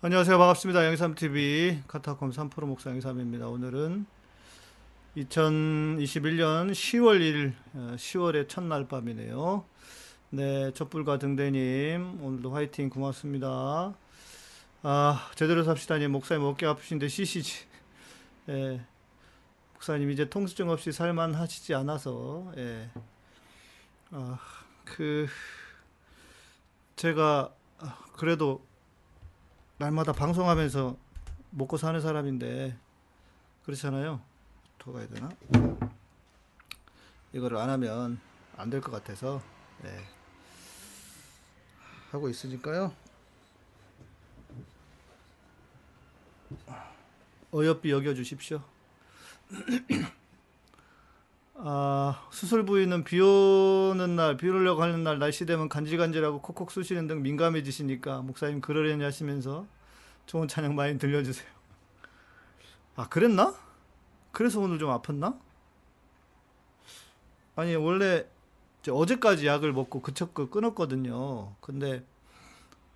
안녕하세요. 반갑습니다. 양삼TV 카타콤 3프로 목사 양삼입니다. 오늘은 2021년 10월 1일, 10월의 첫날 밤이네요. 네, 촛불과 등대님, 오늘도 화이팅 고맙습니다. 아, 제대로 삽시다님, 목사님 어깨 아프신데 쉬시지. 예, 목사님 이제 통수증 없이 살만 하시지 않아서, 예. 아, 그, 제가, 아, 그래도 날마다 방송하면서 먹고 사는 사람인데 그렇잖아요. 더 가야 되나? 이거를 안 하면 안 될 것 같아서 네. 하고 있으니까요. 어여삐 여겨주십시오. 아, 수술 부위는 비 오는 날, 비 오려고 하는 날, 날씨 되면 간질간질하고 콕콕 쑤시는 등 민감해지시니까 목사님 그러려니 하시면서 좋은 찬양 많이 들려주세요. 아, 그랬나? 그래서 오늘 좀 아팠나? 아니, 원래 어제까지 약을 먹고 그쳤고 끊었거든요. 근데,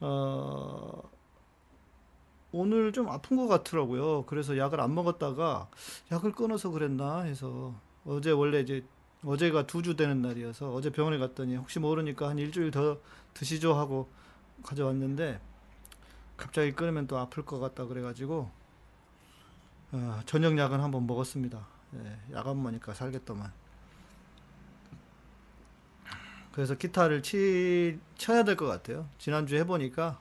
어, 오늘 좀 아픈 것 같더라고요. 그래서 약을 안 먹었다가 약을 끊어서 그랬나 해서 어제 원래 이제 어제가 두 주 되는 날이어서 어제 병원에 갔더니 혹시 모르니까 한 일주일 더 드시죠 하고 가져왔는데 갑자기 끊으면 또 아플 것 같다 그래가지고 어, 저녁 약은 한번 먹었습니다. 예, 약안 먹으니까 살겠더만. 그래서 기타를 치, 쳐야 될 것 같아요. 지난주 해보니까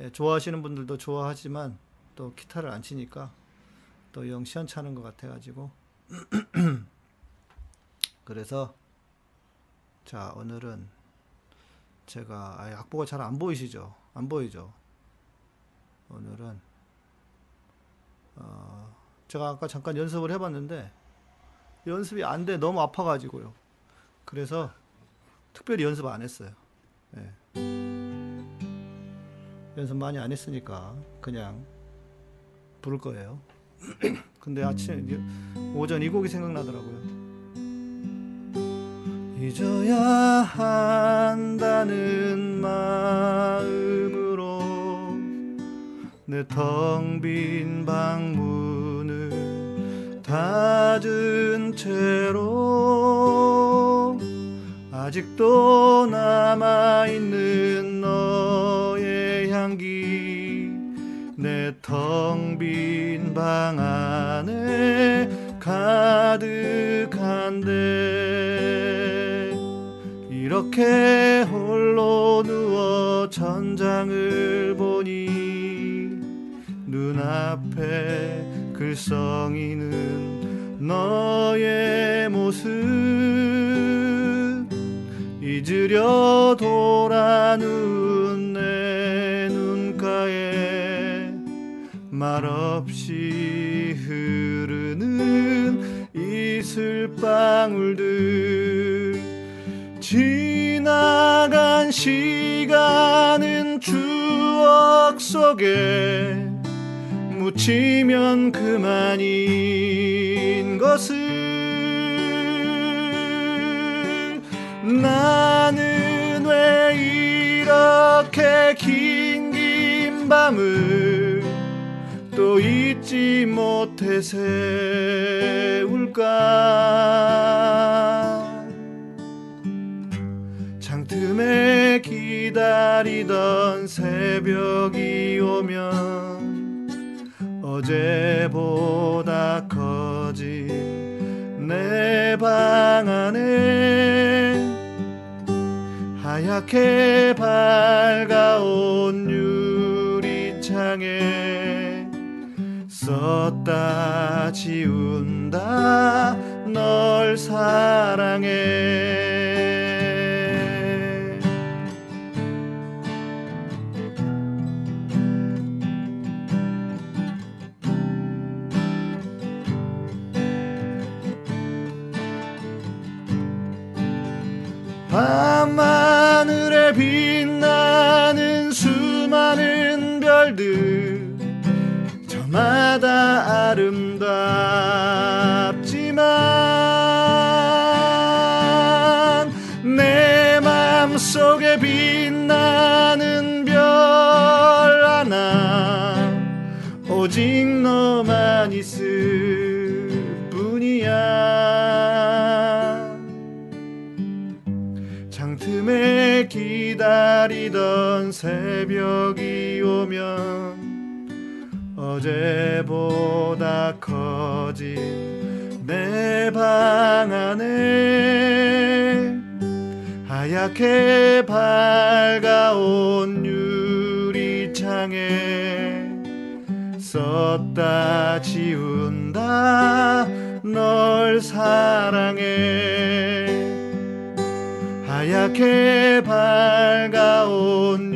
예, 좋아하시는 분들도 좋아하지만 또 기타를 안 치니까 또 영 시원찮은 것 같아가지고 그래서 자 오늘은 제가 아, 악보가 잘 안 보이시죠? 안 보이죠? 오늘은 어, 제가 아까 잠깐 연습을 해봤는데 연습이 안 돼 너무 아파가지고요. 그래서 특별히 연습 안 했어요. 네. 연습 많이 안 했으니까 그냥 부를 거예요. 근데 아침 오전 이 곡이 생각나더라고요. 잊어야 한다는 마음으로 내 텅 빈 방문을 닫은 채로 아직도 남아있는 너의 향기 내 텅 빈 방 안에 가득한데 이렇게 홀로 누워 천장을 보니 눈앞에 글썽이는 너의 모습. 잊으려 돌아눈 내 눈가에 말없이 흐르는 이슬방울들. 지나간 시간은 추억 속에 묻히면 그만인 것을 나는 왜 이렇게 긴 긴 밤을 또 잊지 못해 세울까? 창틈에 기다리던 새벽이 오면 어제보다 커진 내 방 안에 하얗게 밝아온 유리창에 썼다 지운다 널 사랑해 밤하늘에 빛나는 수많은 별들 저마다 아름답지 새벽이 오면 어제보다 커진 내 방 안에 하얗게 밝아온 유리창에 썼다 지운다 널 사랑해. 하얗게 밝아온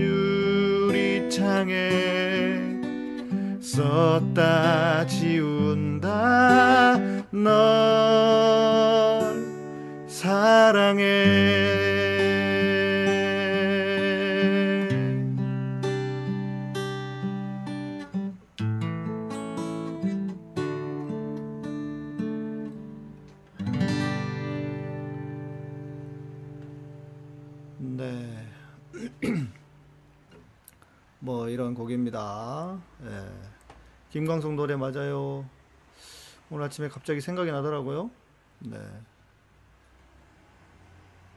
썼다 지운다 널 사랑해 네. 뭐 이런 곡입니다. 예. 김광석 노래 맞아요. 오늘 아침에 갑자기 생각이 나더라고요. 네.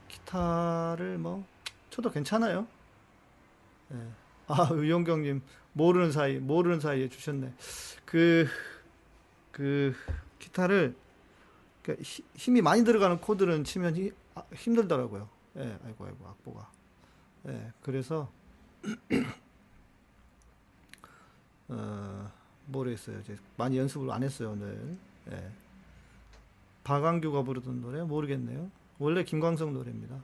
기타를 뭐 쳐도 괜찮아요. 예. 아, 유영경님 모르는 사이 모르는 사이에 주셨네. 그그 기타를 그 히- 힘이 많이 들어가는 코드는 치면 히- 아, 힘들더라고요. 예, 아이고 아이고 악보가. 예, 그래서 어, 모르겠어요. 이제 많이 연습을 안 했어요 오늘. 예. 박광규가 부르던 노래 모르겠네요. 원래 김광석 노래입니다.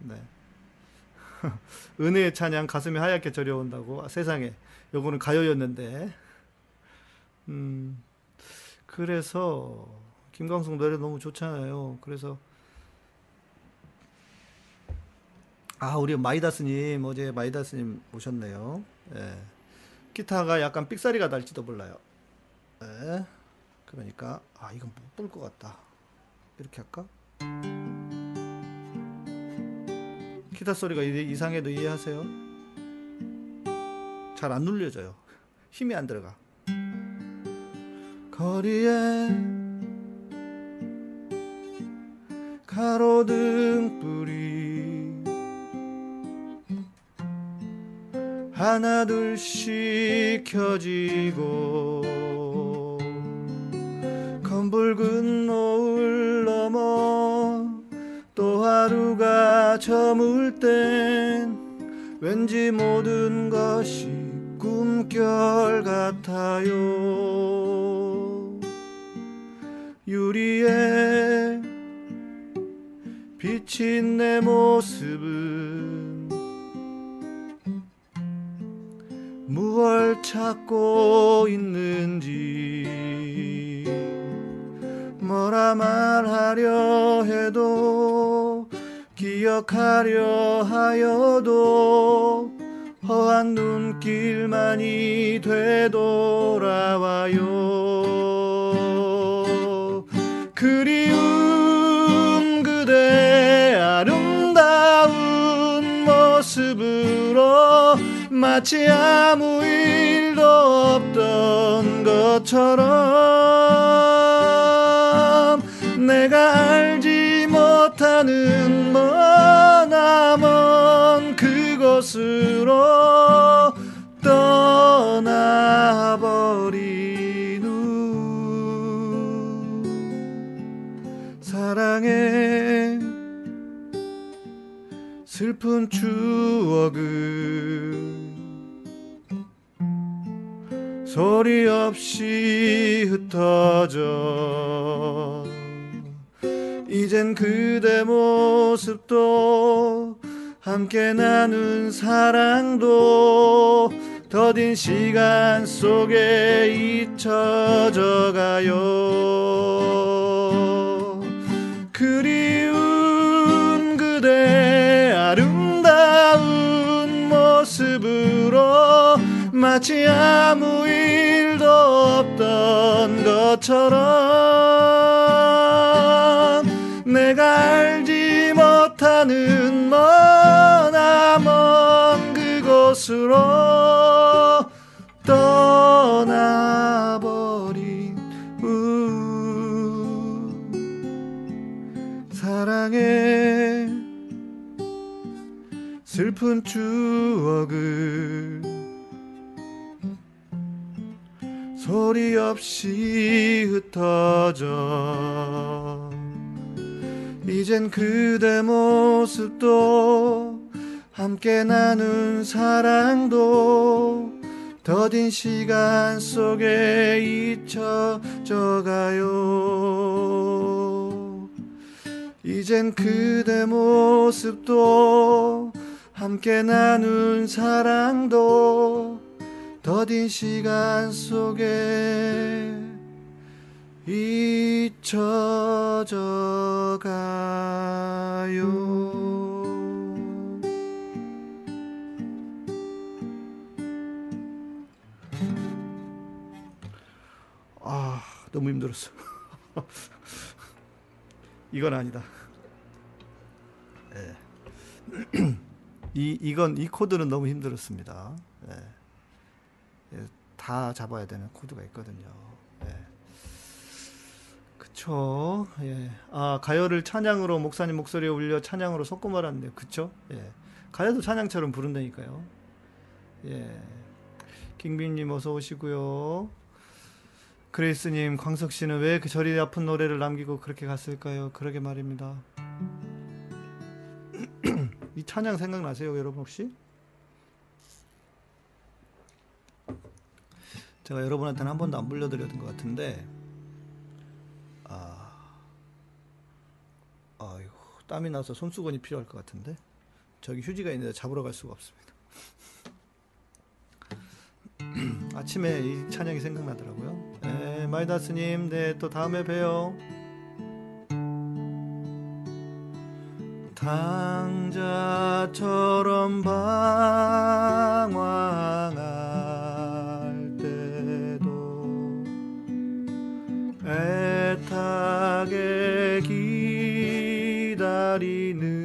네. 은혜의 찬양 가슴이 하얗게 저려온다고 아, 세상에 요거는 가요였는데 음 그래서 김광석 노래 너무 좋잖아요. 그래서 아 우리 마이다스님 어제 마이다스님 오셨네요. 예. 기타가 약간 삑사리가 날지도 몰라요. 예. 그러니까 아 이건 못 볼 것 같다. 이렇게 할까? 기타 소리가 이- 이상해도 이해하세요? 잘 안 눌려져요. 힘이 안 들어가. 거리에 가로등 불이 하나 둘씩 켜지고 검붉은 노을 넘어 또 하루가 저물 땐 왠지 모든 것이 꿈결 같아요. 유리에 비친 내 모습은 무얼 찾고 있는지. 뭐라 말하려 해도 기억하려 하여도 허한 눈길만이 되돌아와요. 그리 마치 아무 일도 없던 것처럼 내가 알지 못하는 머나먼 그곳으로 떠나버린 후 사랑해 슬픈 추억을 소리 없이 흩어져. 이젠 그대 모습도 함께 나눈 사랑도 더딘 시간 속에 잊혀져 가요. 그리 마치 아무 일도 없던 것처럼 내가 알지 못하는 머나 먼 그곳으로 떠나버린 우 사랑해 슬픈 추억을 소리 없이 흩어져 이젠 그대 모습도 함께 나눈 사랑도 더딘 시간 속에 잊혀져 가요. 이젠 그대 모습도 함께 나눈 사랑도 더딘 시간 속에 잊혀져 가요. 아, 너무 힘들었어. 이건 아니다. 예. 이 이건 이 코드는 너무 힘들었습니다. 다 잡아야 되는 코드가 있거든요. 예. 그쵸. 예. 아, 가요를 찬양으로 목사님 목소리에 울려 찬양으로 섞고 말았는데, 그쵸? 예. 가요도 찬양처럼 부른다니까요. 예. 킹빈님 어서 오시고요. 그레이스님, 광석 씨는 왜 그 저리 아픈 노래를 남기고 그렇게 갔을까요? 그러게 말입니다. 이 찬양 생각나세요, 여러분 혹시? 제가 여러분한테는 한 번도 안 불려드렸던 것 같은데, 아, 아이고 땀이 나서 손수건이 필요할 것 같은데, 저기 휴지가 있는데 잡으러 갈 수가 없습니다. 아침에 이 찬양이 생각나더라고요. 네, 마이다스님, 네, 또 다음에 봬요. 당자처럼 방황할 기다리는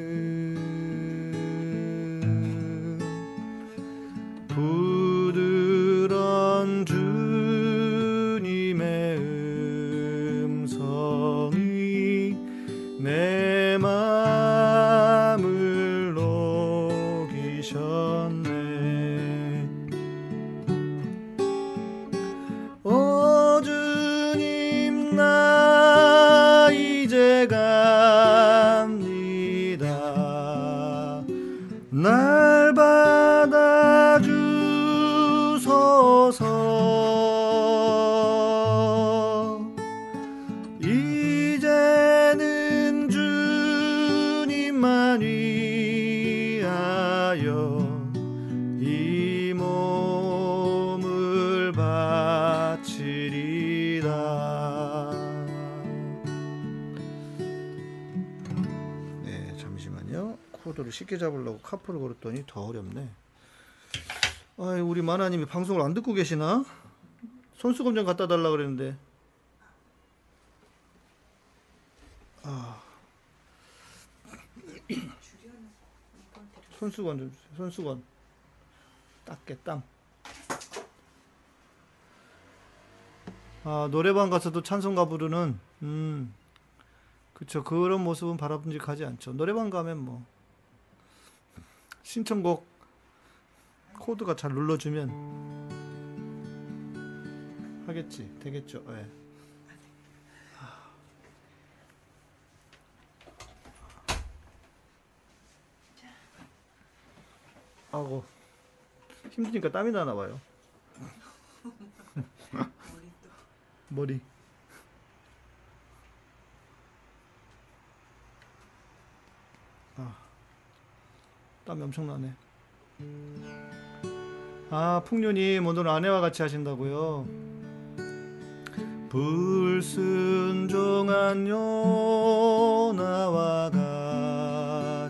쉽게 잡으려고 카프를 걸었더니 더 어렵네. 아이, 우리 마나님이 방송을 안 듣고 계시나? 손수건 좀 갖다 달라 그랬는데. 손수건 좀 주세요. 손수건. 닦게 땀. 아, 노래방 가서도 찬송가 부르는 음. 그쵸. 그런 모습은 바람직하지 않죠. 노래방 가면 뭐 신청곡 코드가 잘 눌러주면 하겠지. 되겠죠. 예. 아고 힘드니까 땀이 나나 봐요. 머리. 땀이 엄청 나네. 아, 풍류님 오늘 아내와 같이 하신다고요? 불순종한 요나와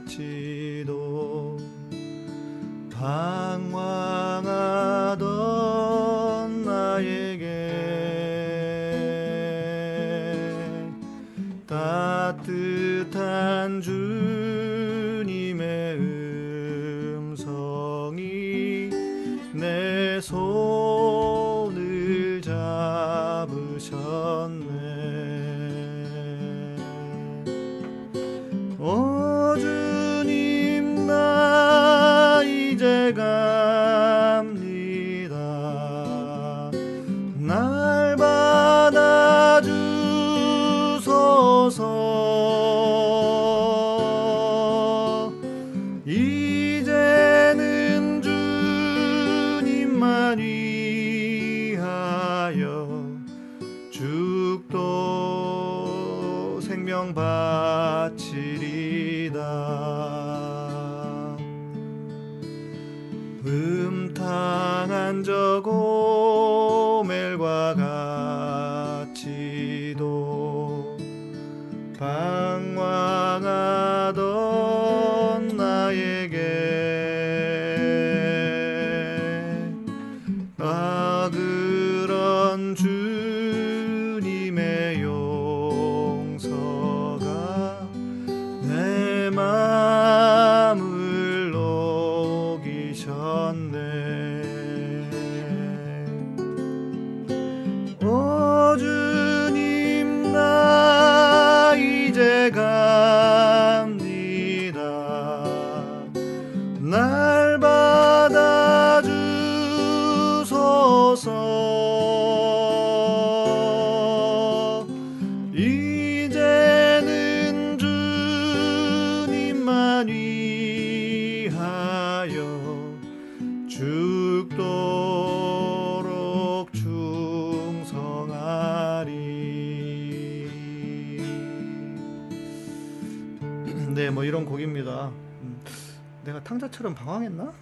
같이도 방황하던 나에게 따뜻한 주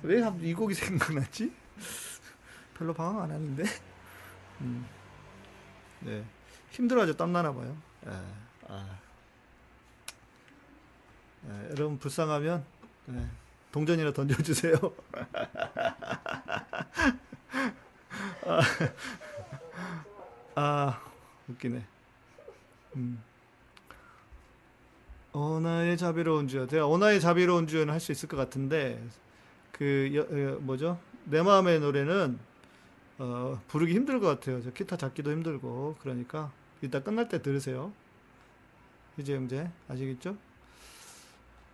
방황했나? 왜이 곡이 생각났지? 별로 방황 안 하는데. 음, 네, 힘들어져 땀나나 봐요. 예, 아. 예, 여러분 불쌍하면 예, 동전이나 던져주세요. 아, 아, 웃기네. 음. 오 나의 자비로운 주여. 제가 오 나의 자비로운 주여는 할 수 있을 것 같은데 그 뭐죠? 내 마음의 노래는 어, 부르기 힘들 것 같아요. 저 기타 잡기도 힘들고 그러니까 이따 끝날 때 들으세요. 위재 형제 아시겠죠?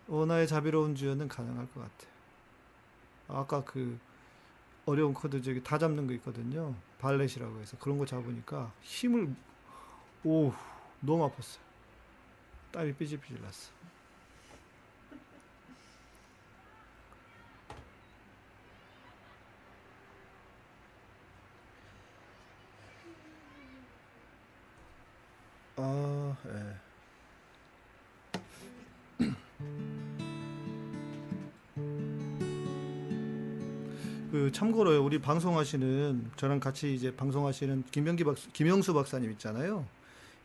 오 나의 자비로운 주여는 가능할 것 같아요. 아까 그 어려운 코드 저기 다 잡는 거 있거든요. 발렛이라고 해서 그런 거 잡으니까 힘을 오 너무 아팠어요. 땀이 삐질삐질 났어. 아, 예. 그 참고로요, 우리 방송하시는 저랑 같이 이제 방송하시는 김병기 박사, 김영수 박사님 있잖아요.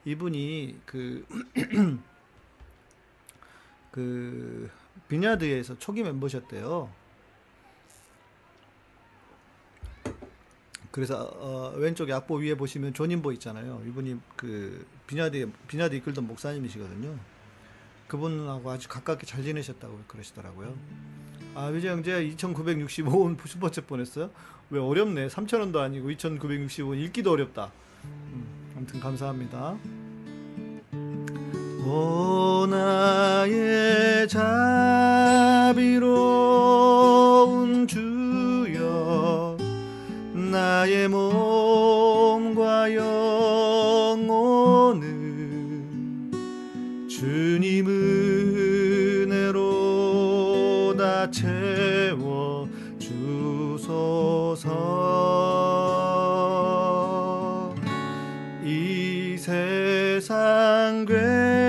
이분이 그 그 Vineyard에서 초기 멤버셨대요. 그래서 어, 왼쪽에 악보 위에 보시면 존 윔버 있잖아요. 이분이 그 Vineyard Vineyard 이끌던 목사님이시거든요. 그분하고 아주 가깝게 잘 지내셨다고 그러시더라고요. 아 위재 형제 2,965원 Super Chat 보냈어요. 왜 어렵네. 3,000원도 아니고 2,965원 읽기도 어렵다. 음, 아무튼 감사합니다. 오 나의 자비로 나의 몸과 영혼을 주님 은혜로 다 채워 주소서. 이 세상 괴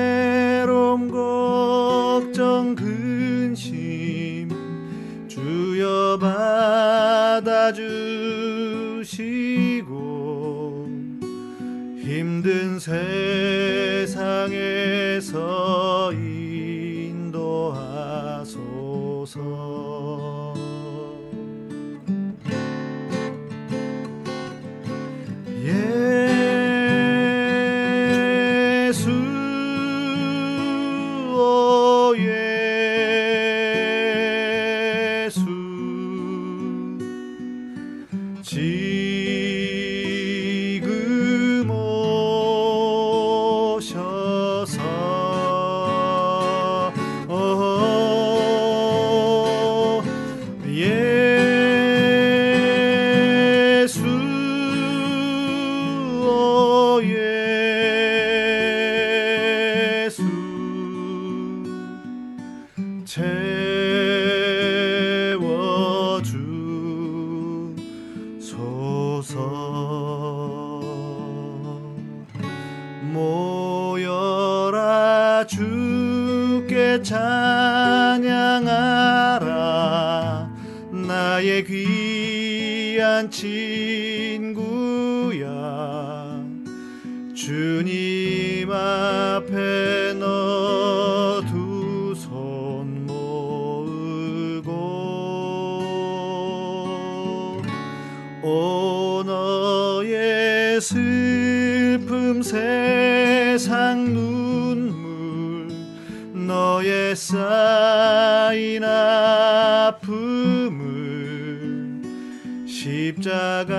십자가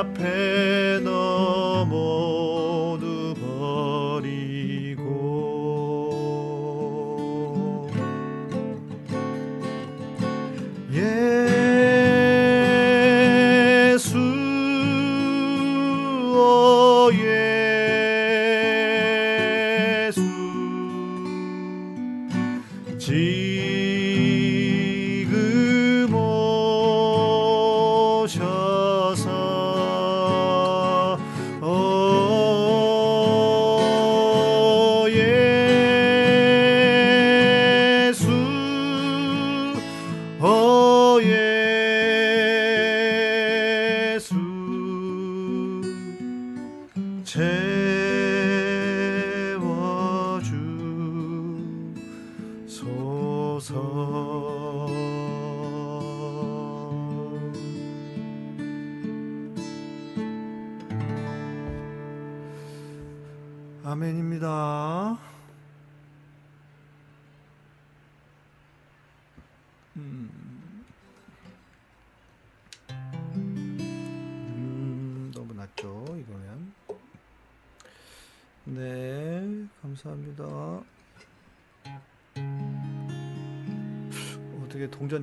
앞에 너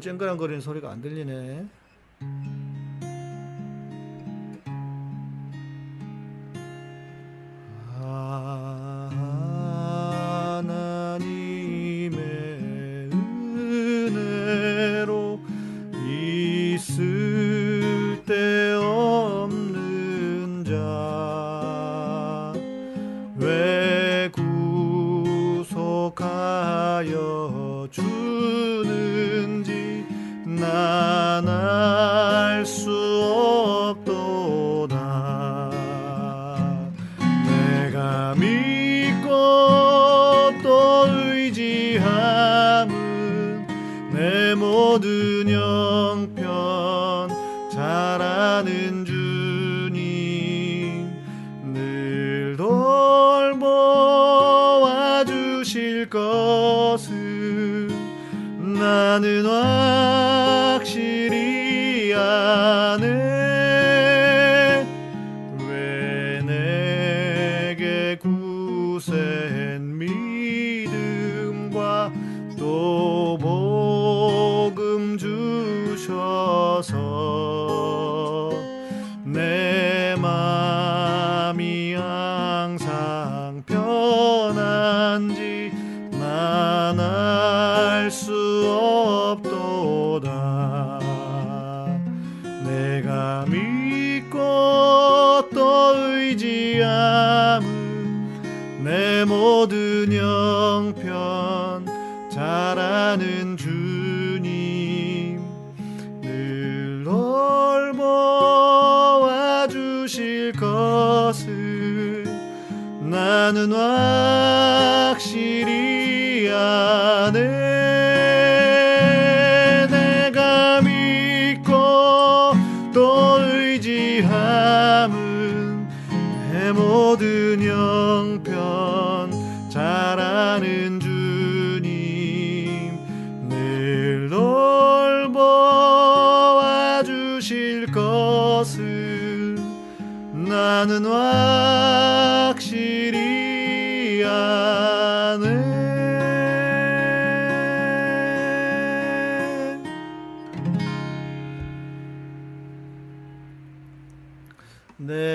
쨍그랑거리는 소리가 안 들리네.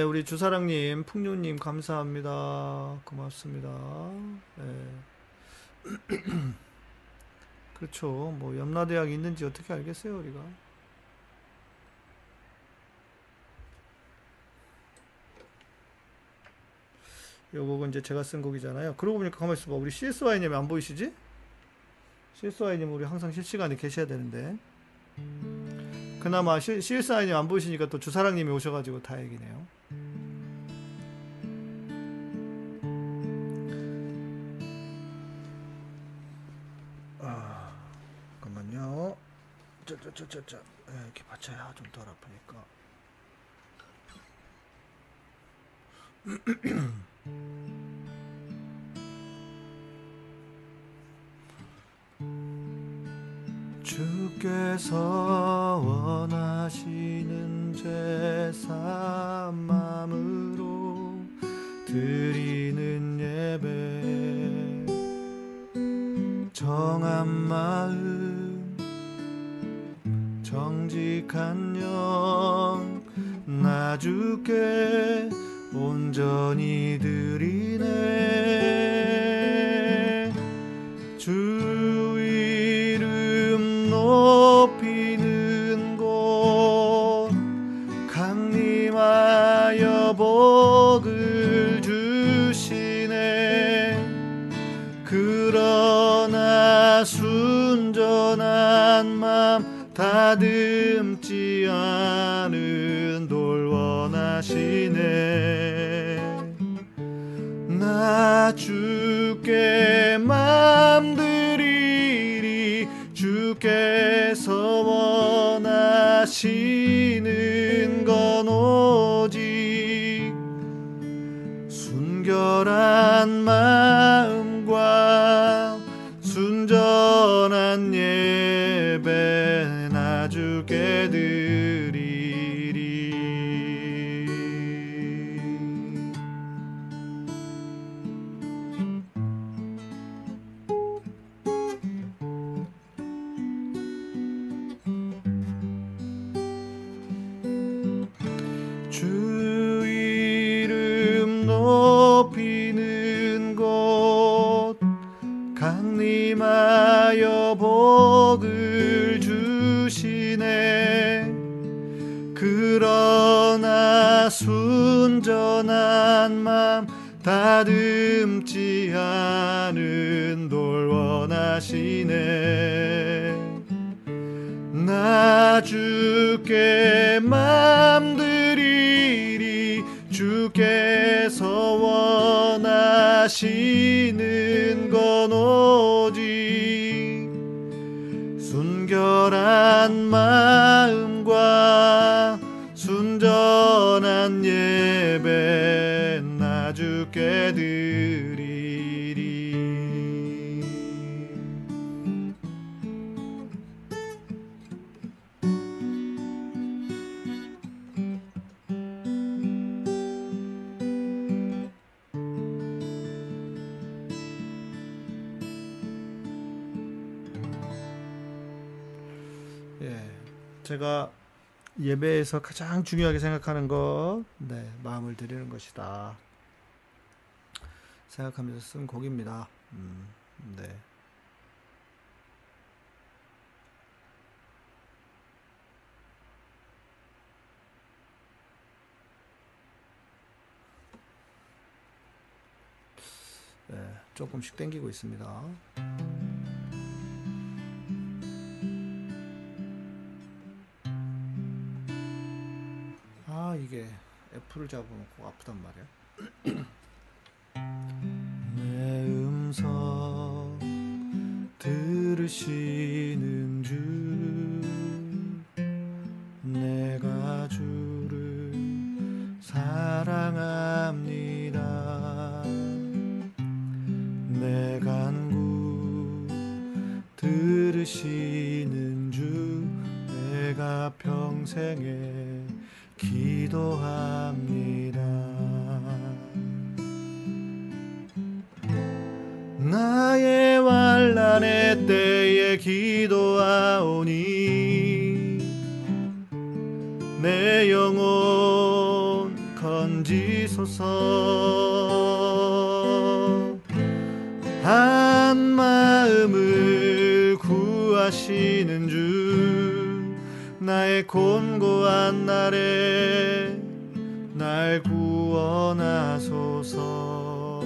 우리 주사랑님, 풍류님 감사합니다. 고맙습니다. 네. 그렇죠. 뭐 염라대학이 있는지 어떻게 알겠어요, 우리가. 요곡은 이제 제가 쓴 곡이잖아요. 그러고 보니까 가만히 있어봐. 우리 CSY님 안 보이시지? CSY님 우리 항상 실시간에 계셔야 되는데. 그나마 CSI님 안 보이시니까 또 주사랑님이 오셔가지고 다행이네요. 저저저저저 이렇게 받쳐야 좀 덜 아프니까. 주께서 원하시는 제삼 마음으로 드리는 예배 정한 마음 정직한 영 나 주께 온전히 드리 원하시네 나 주께 맘 드리리. 주께서 원하시는 건 오직 순결한 마 다 제가 예배에서 가장 중요하게 생각하는 것, 네, 마음을 드리는 것이다. 생각하면서 쓴 곡입니다. 음, 네. 네, 조금씩 땡기고 있습니다. 이게 애플을 잡아놓고 아프단 말이야. 내 음성 들으시는 주 내가 주를 사랑합니다 내 간구 들으시는 주 내가 평생에 기도합니다. 나의 환란의 때에 기도하오니 내 영혼 건지소서 한 마음을 구하시는 주 나의 곤고한 날에 주옵소서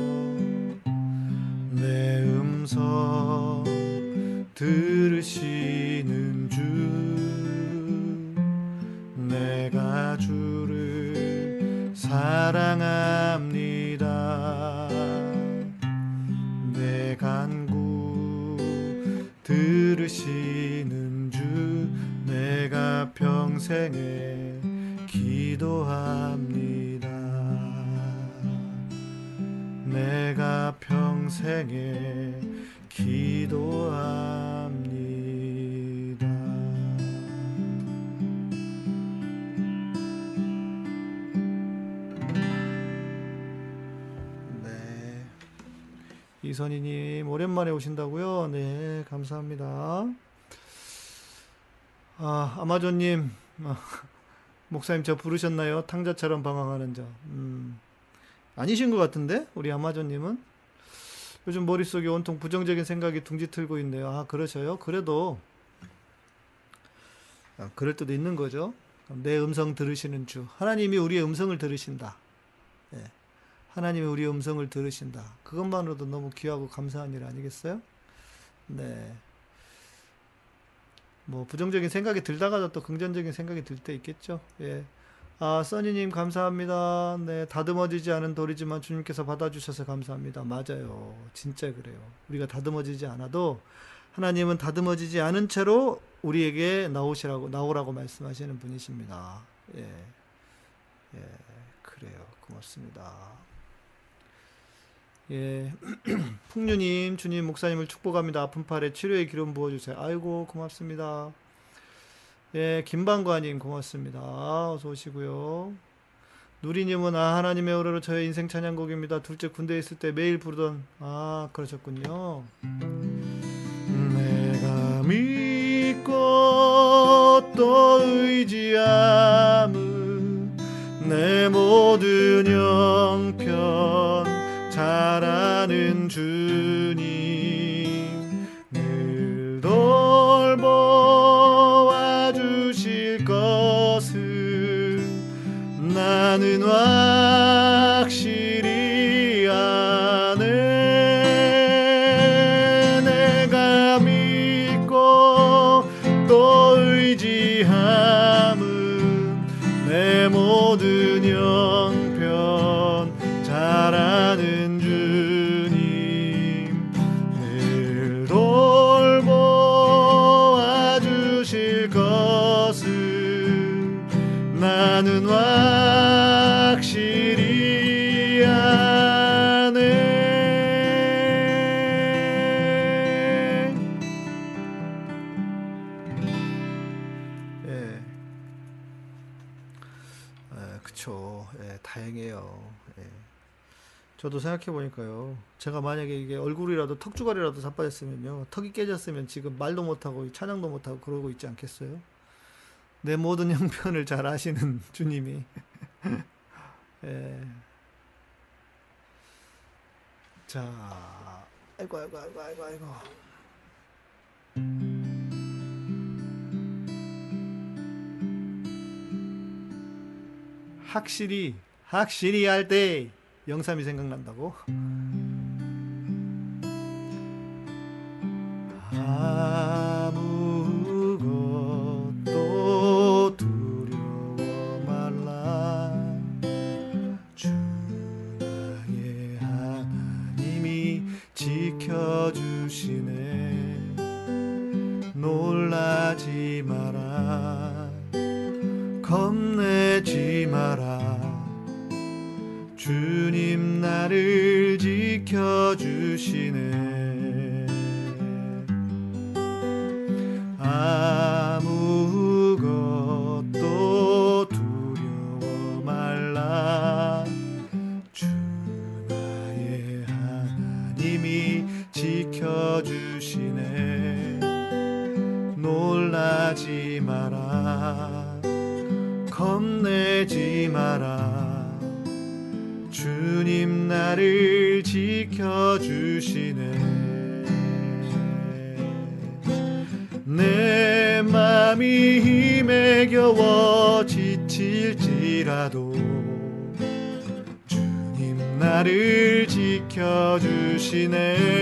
내 음성 들으시는 주 내가 주를 사랑합니다. 내 간구 들으시는 주 내가 평생에 기도합니다. 평생에 기도합니다. 네. 이선희님 오랜만에 오신다고요? 네, 감사합니다. 아, 아마존님 아, 목사님 저 부르셨나요? 탕자처럼 방황하는 자. 음, 아니신 것 같은데 우리 아마존님은 요즘 머릿속에 온통 부정적인 생각이 둥지 틀고 있네요. 아, 그러셔요? 그래도 아, 그럴 때도 있는 거죠. 내 음성 들으시는 주. 하나님이 우리의 음성을 들으신다. 예. 하나님이 우리의 음성을 들으신다. 그것만으로도 너무 귀하고 감사한 일 아니겠어요? 네. 뭐 부정적인 생각이 들다가도 또 긍정적인 생각이 들 때 있겠죠. 예. 아, 써니님 감사합니다. 네, 다듬어지지 않은 돌이지만 주님께서 받아주셔서 감사합니다. 맞아요. 진짜 그래요. 우리가 다듬어지지 않아도 하나님은 다듬어지지 않은 채로 우리에게 나오시라고, 나오라고 말씀하시는 분이십니다. 예. 예, 그래요. 고맙습니다. 예. 풍류님, 주님, 목사님을 축복합니다. 아픈 팔에 치료의 기름 부어주세요. 아이고, 고맙습니다. 예, 김방관님, 고맙습니다. 어서 오시고요. 누리님은, 아, 하나님의 오로로 저의 인생 찬양곡입니다. 둘째 군대에 있을 때 매일 부르던, 아, 그러셨군요. 내가 믿고 또 의지함은 내 모든 형편 잘 아는 주님 생각해 보니까요. 제가 만약에 이게 얼굴이라도 턱주갈이라도 자빠졌으면요. 턱이 깨졌으면 지금 말도 못하고 찬양도 못하고 그러고 있지 않겠어요? 내 모든 형편을 잘 아시는 주님이. 예. 자, 아이고, 아이고, 아이고, 아이고, 아이고. 확실히, 확실히 할 때 영삼이 생각난다고? 아 나를 지켜주시네 주시네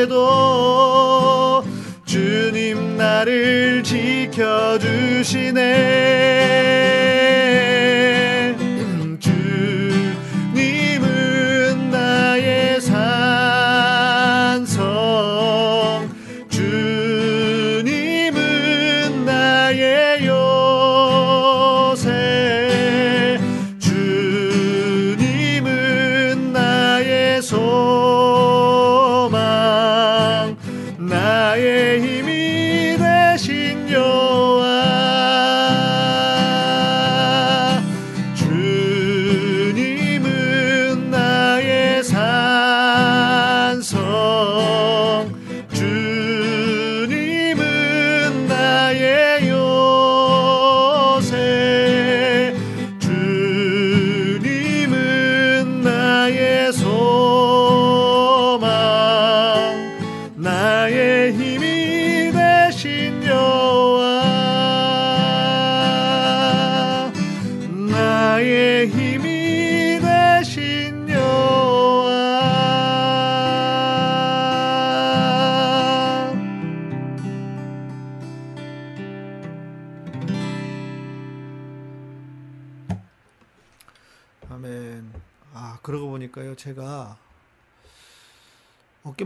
때도 주님 나를 지켜주시네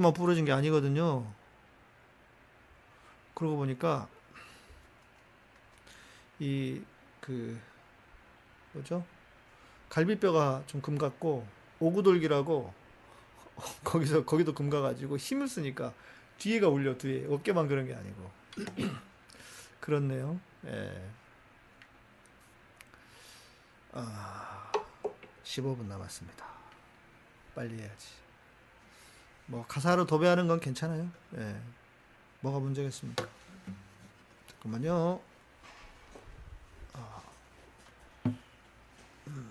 어깨만 부러진 게 아니거든요. 그러고 보니까 이 그 뭐죠? 갈비뼈가 좀금 같고 오구돌기라고 거기서 거기도 금 가가지고 힘을 쓰니까 뒤에가 울려 뒤에 어깨만 그런 게 아니고 그렇네요. 예. 아, 15분 남았습니다. 빨리 해야지. 뭐 가사로 도배하는 건 괜찮아요. 예. 뭐가 문제겠습니까? 잠깐만요. 아. 음.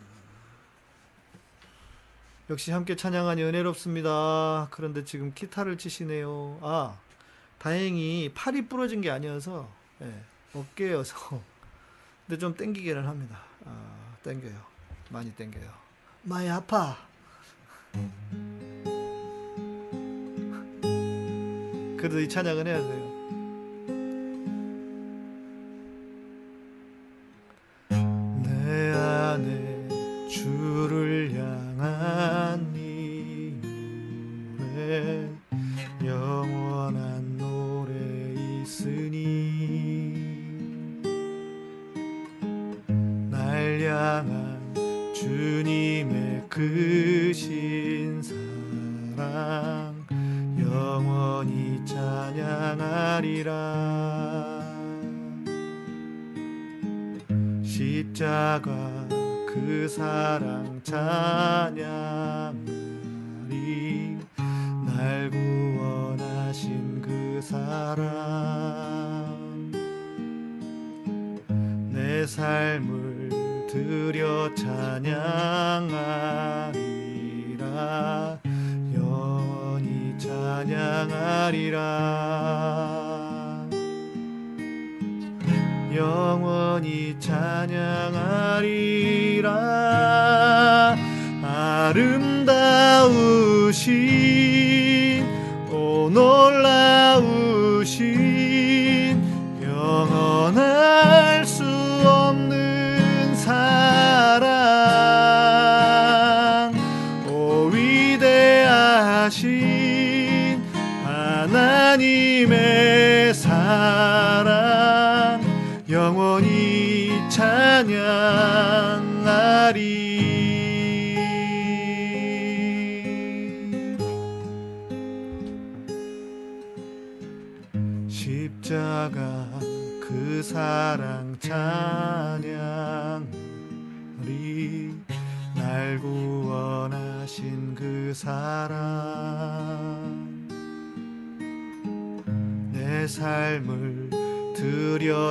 역시 함께 찬양하니 은혜롭습니다. 그런데 지금 기타를 치시네요. 아, 다행히 팔이 부러진 게 아니어서 예, 어깨여서. 근데 좀 땡기기는 합니다. 아, 땡겨요. 많이 땡겨요. 많이 아파. 그래도 이 찬양은 해야 돼요.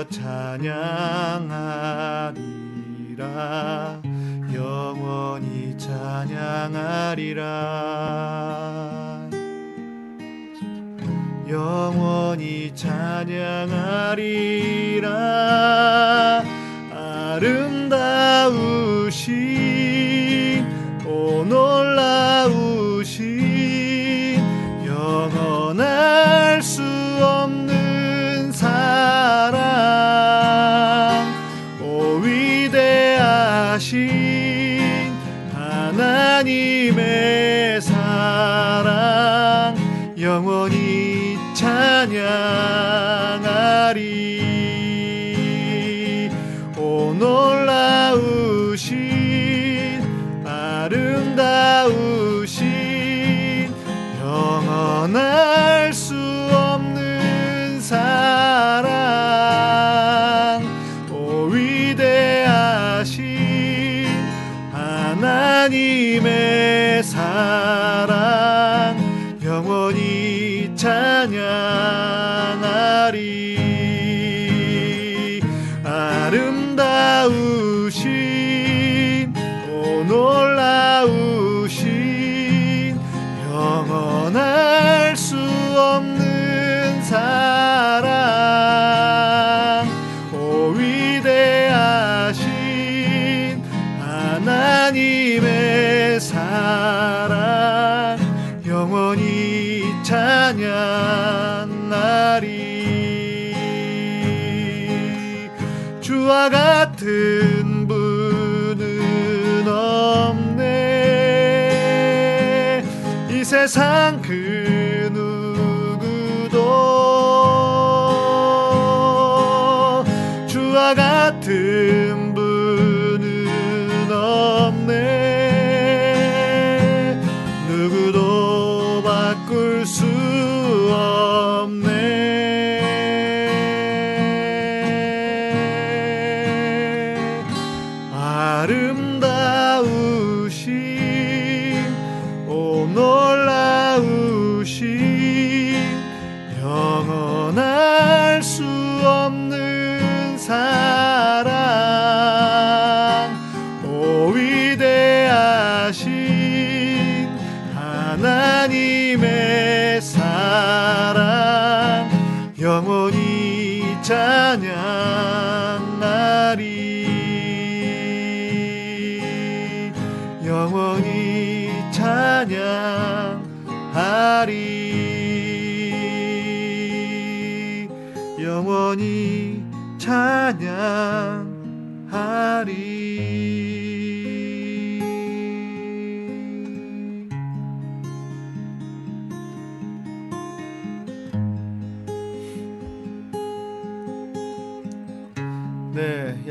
찬양하리라. 영원히 찬양하리라. 영원히 찬양하리라. 아름 찬양하리. 아름다우신 오 놀라우 주와 같은 분은 없네. 이 세상 그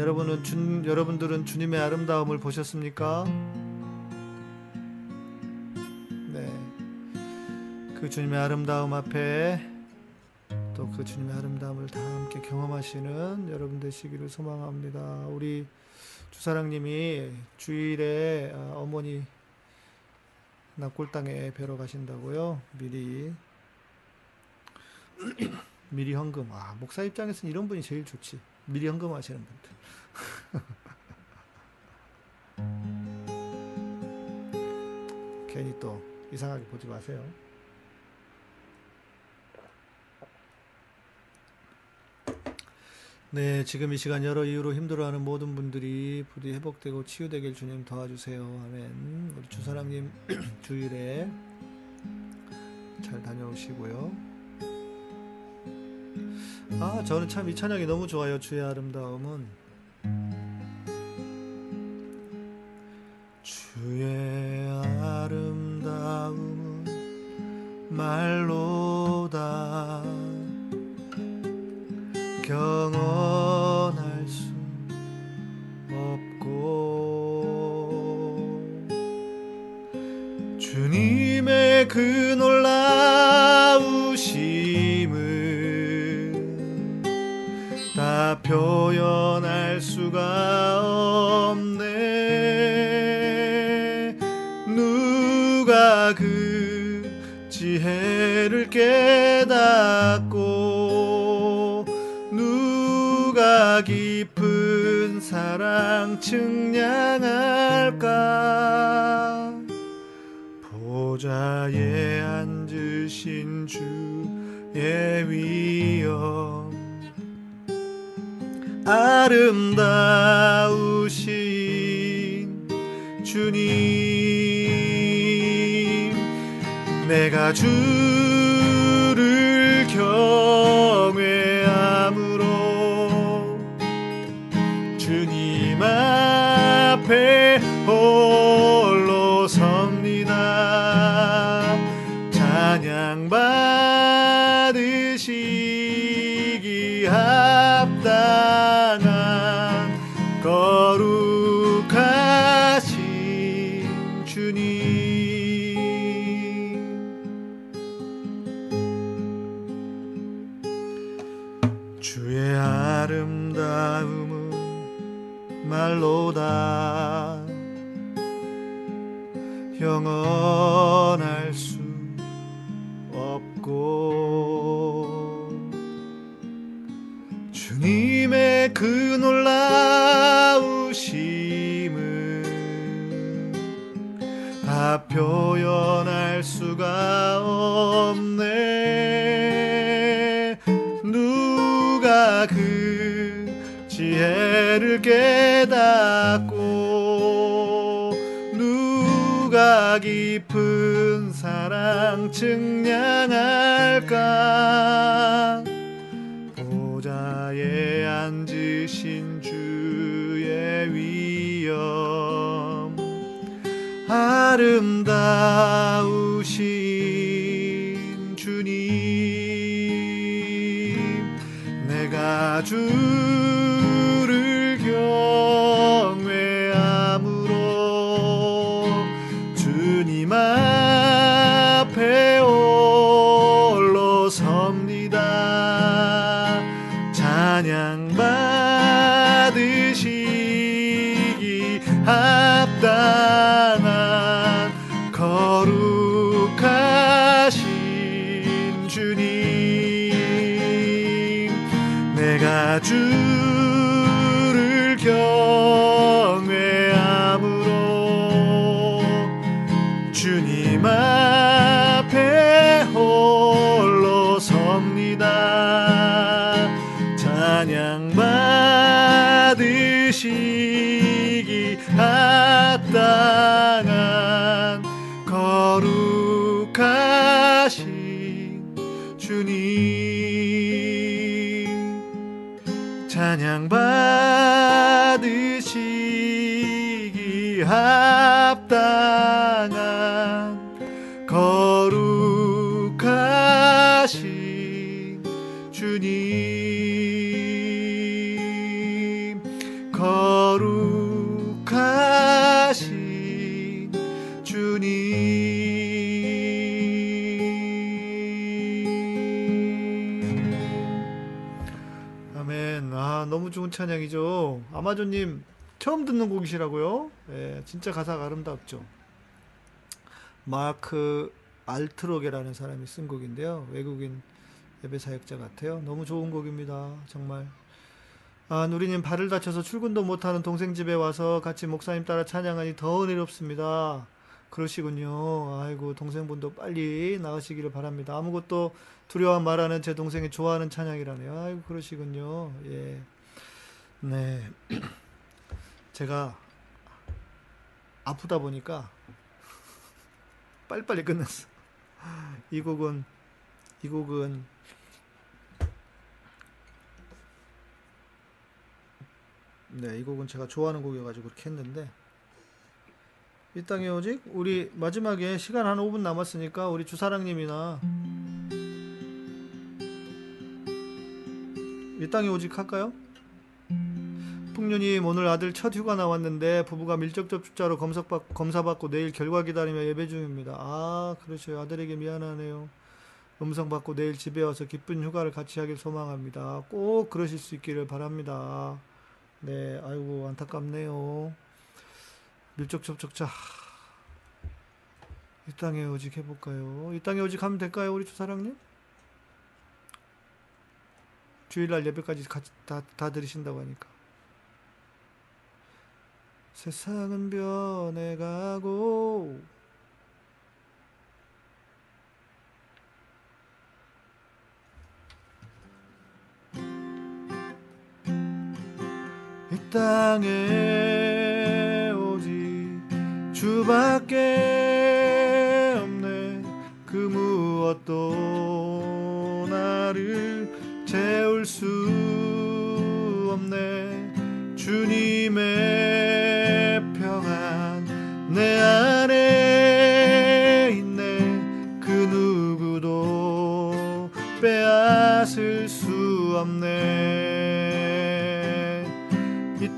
여러분은 주, 여러분들은 주님의 아름다움을 보셨습니까? 네, 그 주님의 아름다움 앞에 또 그 주님의 아름다움을 다 함께 경험하시는 여러분 되시기를 소망합니다. 우리 주사랑님이 주일에 아, 어머니 납골당에 뵈러 가신다고요. 미리 미리 헌금. 아, 목사 입장에서는 이런 분이 제일 좋지. 미리 헌금하시는 분들. 괜히 또 이상하게 보지 마세요. 네, 지금 이 시간 여러 이유로 힘들어하는 모든 분들이 부디 회복되고 치유되길 주님 도와주세요. 아멘. 우리 주사랑님 주일에 잘 다녀오시고요. 아 저는 참 이 찬양이 너무 좋아요 주의 아름다움은. 주의 아름다움은 말로다. 경험할 수 없고. 주님의 그 놀라운 표현할 수가 없네. 누가 그 지혜를 깨닫고 누가 깊은 사랑 측량할까? 보좌에 앉으신 주의 위엄 아름다우신 주님 내가 주를 경 측량할까? 보좌에 앉으신 주의 위엄 아름다우신 주님 내가 주 아마존님 처음 듣는 곡이시라고요? 예, 진짜 가사가 아름답죠. 마크 알트로게라는 사람이 쓴 곡인데요. 외국인 예배 사역자 같아요. 너무 좋은 곡입니다. 정말. 아, 누리님 발을 다쳐서 출근도 못하는 동생 집에 와서 같이 목사님 따라 찬양하니 더 은혜롭습니다. 그러시군요. 아이고, 동생분도 빨리 나으시기를 바랍니다. 아무것도 두려워 말하는 제 동생이 좋아하는 찬양이라네요. 아이고, 그러시군요. 예. 네. 제가 아프다 보니까 빨리빨리 끝났어. 이 곡은, 이 곡은 네, 이 곡은 제가 좋아하는 곡이어 가지고 그렇게 했는데 이 땅에 오직 우리 마지막에 시간 한 5분 남았으니까 우리 주사랑님이나 이 땅에 오직 할까요? 풍류님 오늘 아들 첫 휴가 나왔는데 부부가 밀접 접촉자로 검사받, 검사받고 내일 결과 기다리며 예배 중입니다. 아 그렇죠 아들에게 미안하네요. 음성 받고 내일 집에 와서 기쁜 휴가를 같이 하길 소망합니다. 꼭 그러실 수 있기를 바랍니다. 네, 아이고 안타깝네요. 밀접 접촉자. 이 땅에 오직 해볼까요? 이 땅에 오직 하면 될까요, 우리 두 사랑님? 주일날 예배까지 같이 다, 다 들으신다고 하니까. 세상은 변해가고 이 땅에 오직 주밖에 없네. 그 무엇도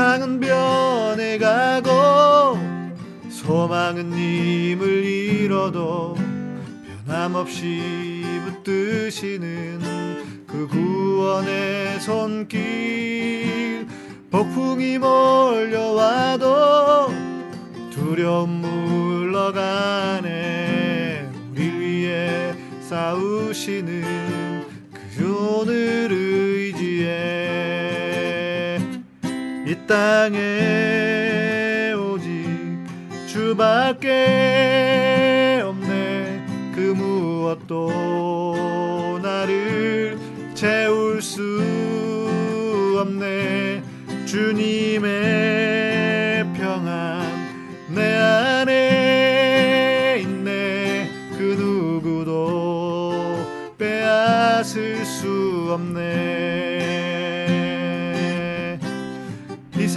세상은 변해가고 소망은 님을 잃어도 변함없이 붙드시는 그 구원의 손길. 폭풍이 몰려와도 두려움 물러가네. 우리 위해 싸우시는 그 오늘 의 땅에 오직 주밖에 없네. 그 무엇도 나를 채울 수 없네. 주님의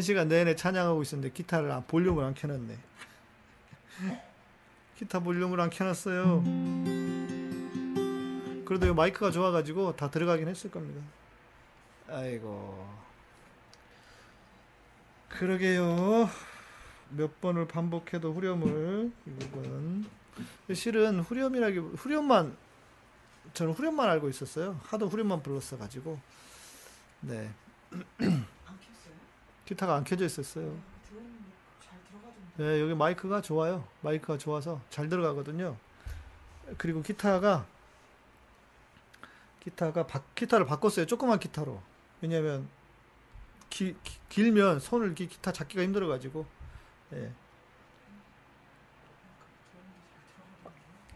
한 시간 내내 찬양하고 있었는데 기타를 안- 볼륨을 안 켜놨네. 기타 볼륨을 안 켜놨어요. 그래도 이 마이크가 좋아가지고 다 들어가긴 했을 겁니다. 아이고. 그러게요. 몇 번을 반복해도 후렴을 이 부분. 실은 후렴이라기 후렴만 저는 후렴만 알고 있었어요. 하도 후렴만 불렀어 가지고. 네. 기타가 안 켜져 있었어요. 네, 여기 마이크가 좋아요. 마이크가 좋아서 잘 들어가거든요. 그리고 기타가 기타가 바, 기타를 바꿨어요. 조그만 기타로. 왜냐면 기, 기- 길면 손을 기, 기타 잡기가 힘들어 가지고. 예.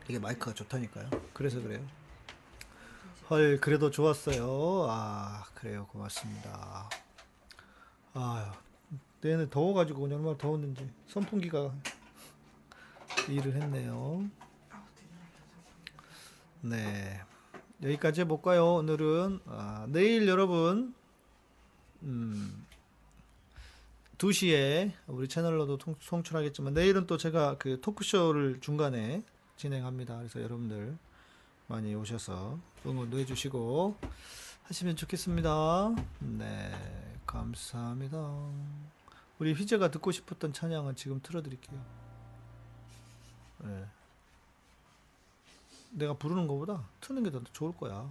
이게 마이크가 좋다니까요. 그래서 그래요. 헐, 그래도 좋았어요. 아, 그래요. 고맙습니다. 아유, 내내 더워가지고 오늘 얼마나 더웠는지 선풍기가 일을 했네요. 네. 여기까지 해볼까요? 오늘은. 아, 내일 여러분, 음, 2시에 우리 채널로도 통- 송출하겠지만, 내일은 또 제가 그 토크쇼를 중간에 진행합니다. 그래서 여러분들 많이 오셔서 응원도 해주시고 하시면 좋겠습니다. 네, 감사합니다. 우리 휘재가 듣고 싶었던 찬양은 지금 틀어드릴게요. 네. 내가 부르는 것보다 트는 게 더 좋을 거야.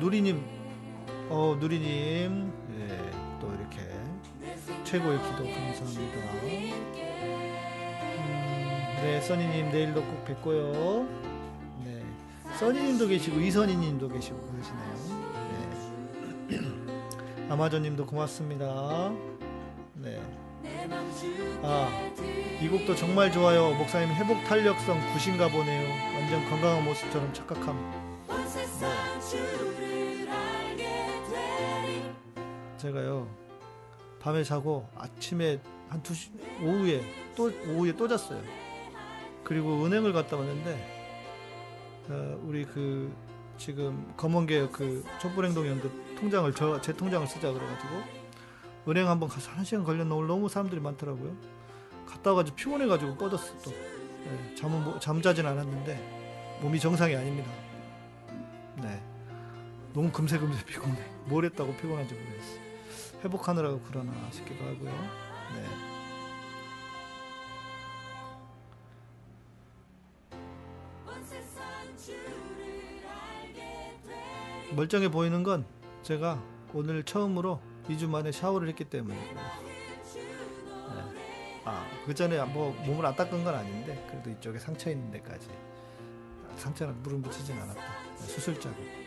누리님, 어 누리님, 예, 또 이렇게 최고의 기도 감사합니다. 음, 네, 써니님 내일도 꼭 뵙고요. 네, 써니님도 계시고 이선희님도 계시고 그러시네요. 네, 아마존님도 고맙습니다. 네, 아. 이 곡도 정말 좋아요. 목사님 회복 탄력성 굿인가 보네요. 완전 건강한 모습처럼 착각함. 온 제가요 밤에 자고 아침에 한 2시 오후에 또 오후에 또 잤어요. 그리고 은행을 갔다 왔는데 어, 우리 그 지금 검은개 그 촛불행동 연대 통장을 저 제 통장을 쓰자 그래가지고 은행 한번 가서 한 시간 걸렸나 오늘 너무 사람들이 많더라고요. 갔다 와가지고 피곤해가지고 꺼졌어 또 네, 잠은 뭐- 잠자진 않았는데 몸이 정상이 아닙니다. 네 너무 금세 금세 피곤해. 뭘 했다고 피곤한지 모르겠어. 회복하느라고 그러나 싶기도 하고요. 네. 멀쩡해 보이는 건 제가 오늘 처음으로 2주 만에 샤워를 했기 때문이고요. 네. 아, 그 전에 뭐 몸을 안 닦은 건 아닌데 그래도 이쪽에 상처 있는 데까지 상처는 물은 붙이진 않았다. 네, 수술 자국.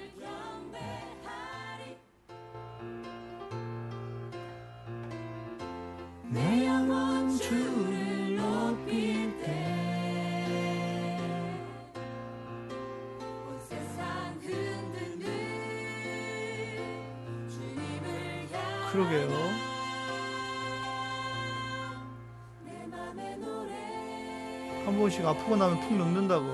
번씩 아프고 나면 푹 눕는다고.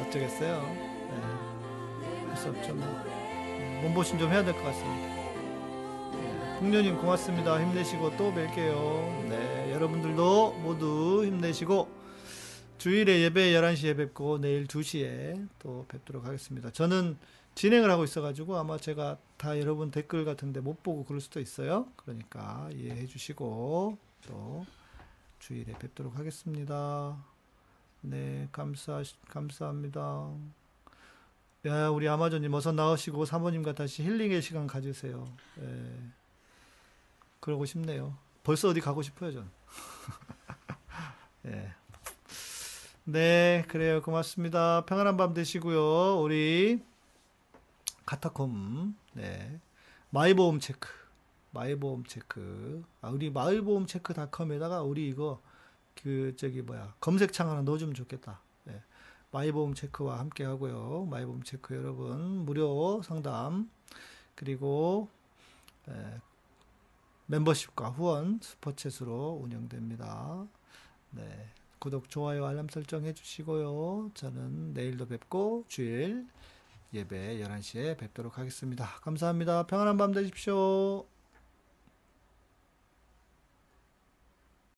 어쩌겠어요. 네. 할수 없죠. 뭐. 음, 몸보신 좀 해야 될 것 같습니다. 네. 풍년님 고맙습니다. 힘내시고 또 뵐게요. 네. 여러분들도 모두 힘내시고 주일에 예배 11시에 뵙고 내일 2시에 또 뵙도록 하겠습니다. 저는 진행을 하고 있어가지고 아마 제가 다 여러분 댓글 같은데 못 보고 그럴 수도 있어요. 그러니까 이해해 주시고 또 주일에 뵙도록 하겠습니다. 네, 감사 감사합니다. 야, 우리 아마존님 어서 나오시고 사모님과 다시 힐링의 시간 가지세요. 예. 그러고 싶네요. 벌써 어디 가고 싶어요, 전. 예. 네, 그래요. 고맙습니다. 평안한 밤 되시고요. 우리 카타콤, 네. 마이보험 체크. 마이보험 체크. 아, 우리 마이보험 체크닷컴에다가 우리 이거 그 저기 뭐야 검색창 하나 넣어주면 좋겠다. 예. 마이보험 체크와 함께 하고요. 마이보험 체크 여러분 무료 상담 그리고 예, 멤버십과 후원 Super Chat으로 운영됩니다. 네. 구독, 좋아요, 알람 설정 해주시고요. 저는 내일도 뵙고 주일 예배 11시에 뵙도록 하겠습니다. 감사합니다. 평안한 밤 되십시오.